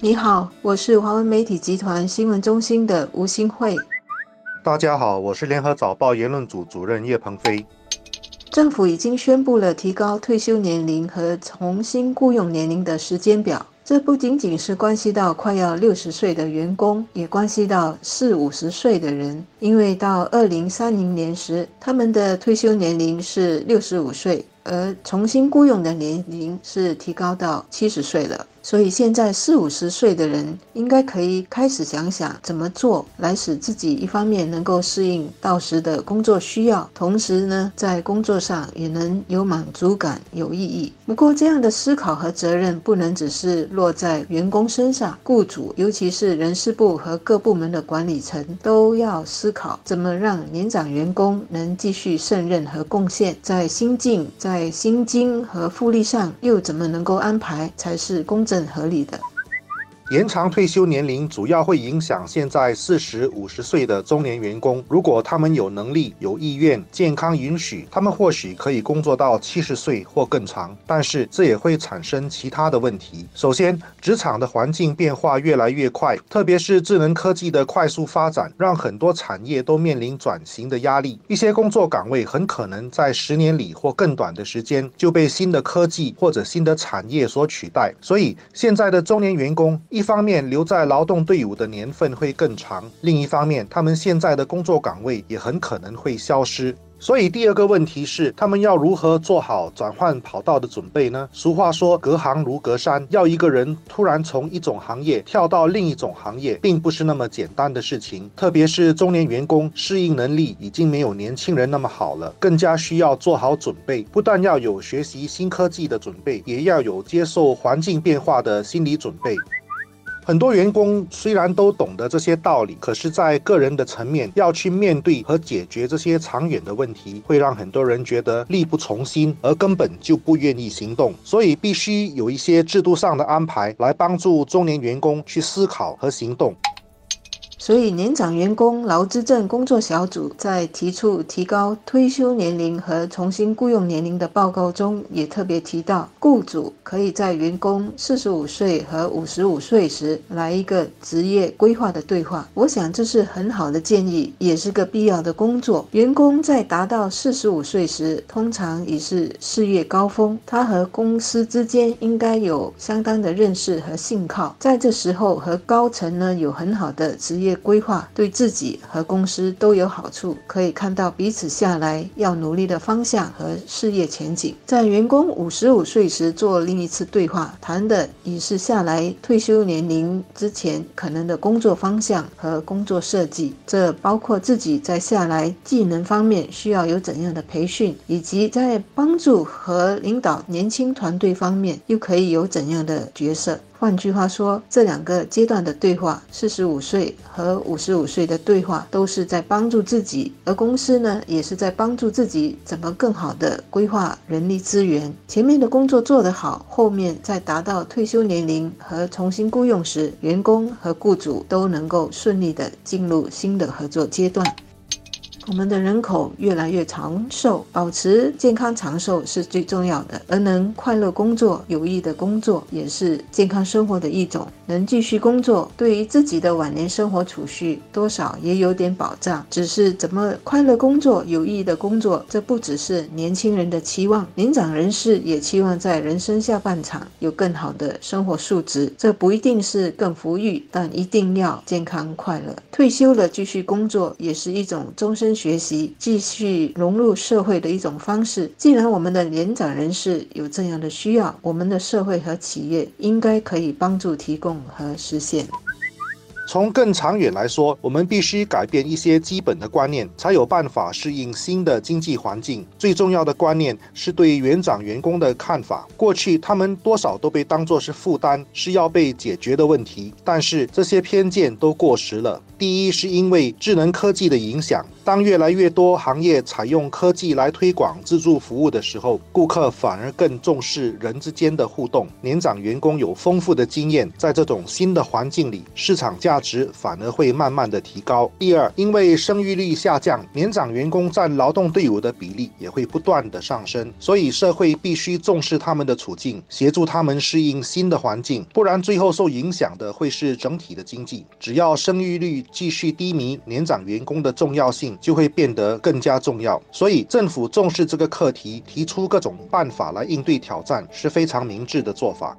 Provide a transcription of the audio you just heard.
你好，我是华文媒体集团新闻中心的吴新慧。大家好，我是联合早报言论组主任叶鹏飞。政府已经宣布了提高退休年龄和重新雇佣年龄的时间表。这不仅仅是关系到快要六十岁的员工，也关系到四五十岁的人，因为到二零三零年时，他们的退休年龄是六十五岁，而重新雇佣的年龄是提高到七十岁了。所以现在四五十岁的人应该可以开始想想怎么做，来使自己一方面能够适应到时的工作需要，同时呢，在工作上也能有满足感、有意义。不过，这样的思考和责任不能只是落在员工身上，雇主，尤其是人事部和各部门的管理层，都要思考怎么让年长员工能继续胜任和贡献，在心境、在薪金和福利上又怎么能够安排才是公正。合理的。延长退休年龄主要会影响现在四十五十岁的中年员工。如果他们有能力、有意愿、健康允许，他们或许可以工作到七十岁或更长。但是这也会产生其他的问题。首先，职场的环境变化越来越快，特别是智能科技的快速发展，让很多产业都面临转型的压力。一些工作岗位很可能在十年里或更短的时间就被新的科技或者新的产业所取代。所以，现在的中年员工。一方面留在劳动队伍的年份会更长，另一方面他们现在的工作岗位也很可能会消失。所以第二个问题是，他们要如何做好转换跑道的准备呢？俗话说，隔行如隔山，要一个人突然从一种行业跳到另一种行业，并不是那么简单的事情。特别是中年员工，适应能力已经没有年轻人那么好了，更加需要做好准备。不但要有学习新科技的准备，也要有接受环境变化的心理准备。很多员工虽然都懂得这些道理，可是，在个人的层面要去面对和解决这些长远的问题，会让很多人觉得力不从心，而根本就不愿意行动。所以，必须有一些制度上的安排，来帮助中年员工去思考和行动。所以，年长员工劳资政工作小组在提出提高退休年龄和重新雇佣年龄的报告中，也特别提到，雇主可以在员工四十五岁和五十五岁时来一个职业规划的对话。我想这是很好的建议，也是个必要的工作。员工在达到四十五岁时，通常已是事业高峰，他和公司之间应该有相当的认识和信靠，在这时候和高层呢有很好的职业。规划对自己和公司都有好处，可以看到彼此下来要努力的方向和事业前景。在员工五十五岁时做另一次对话，谈的已是下来退休年龄之前可能的工作方向和工作设计。这包括自己在下来技能方面需要有怎样的培训，以及在帮助和领导年轻团队方面又可以有怎样的角色。换句话说，这两个阶段的对话，四十五岁和五十五岁的对话，都是在帮助自己，而公司呢，也是在帮助自己怎么更好的规划人力资源。前面的工作做得好，后面在达到退休年龄和重新雇佣时，员工和雇主都能够顺利的进入新的合作阶段。我们的人口越来越长寿，保持健康长寿是最重要的，而能快乐工作、有益的工作也是健康生活的一种。能继续工作，对于自己的晚年生活储蓄多少也有点保障。只是怎么快乐工作、有意义的工作，这不只是年轻人的期望，年长人士也期望在人生下半场有更好的生活素质。这不一定是更富裕，但一定要健康快乐。退休了继续工作，也是一种终身。学习继续融入社会的一种方式。既然我们的年长人士有这样的需要，我们的社会和企业应该可以帮助提供和实现。从更长远来说，我们必须改变一些基本的观念，才有办法适应新的经济环境。最重要的观念是对园长员工的看法。过去他们多少都被当作是负担，是要被解决的问题。但是这些偏见都过时了。第一是因为智能科技的影响，当越来越多行业采用科技来推广自助服务的时候，顾客反而更重视人之间的互动。年长员工有丰富的经验，在这种新的环境里，市场价值反而会慢慢的提高。第二，因为生育率下降，年长员工占劳动队伍的比例也会不断的上升，所以社会必须重视他们的处境，协助他们适应新的环境，不然最后受影响的会是整体的经济。只要生育率继续低迷，年长员工的重要性就会变得更加重要。所以政府重视这个课题，提出各种办法来应对挑战，是非常明智的做法。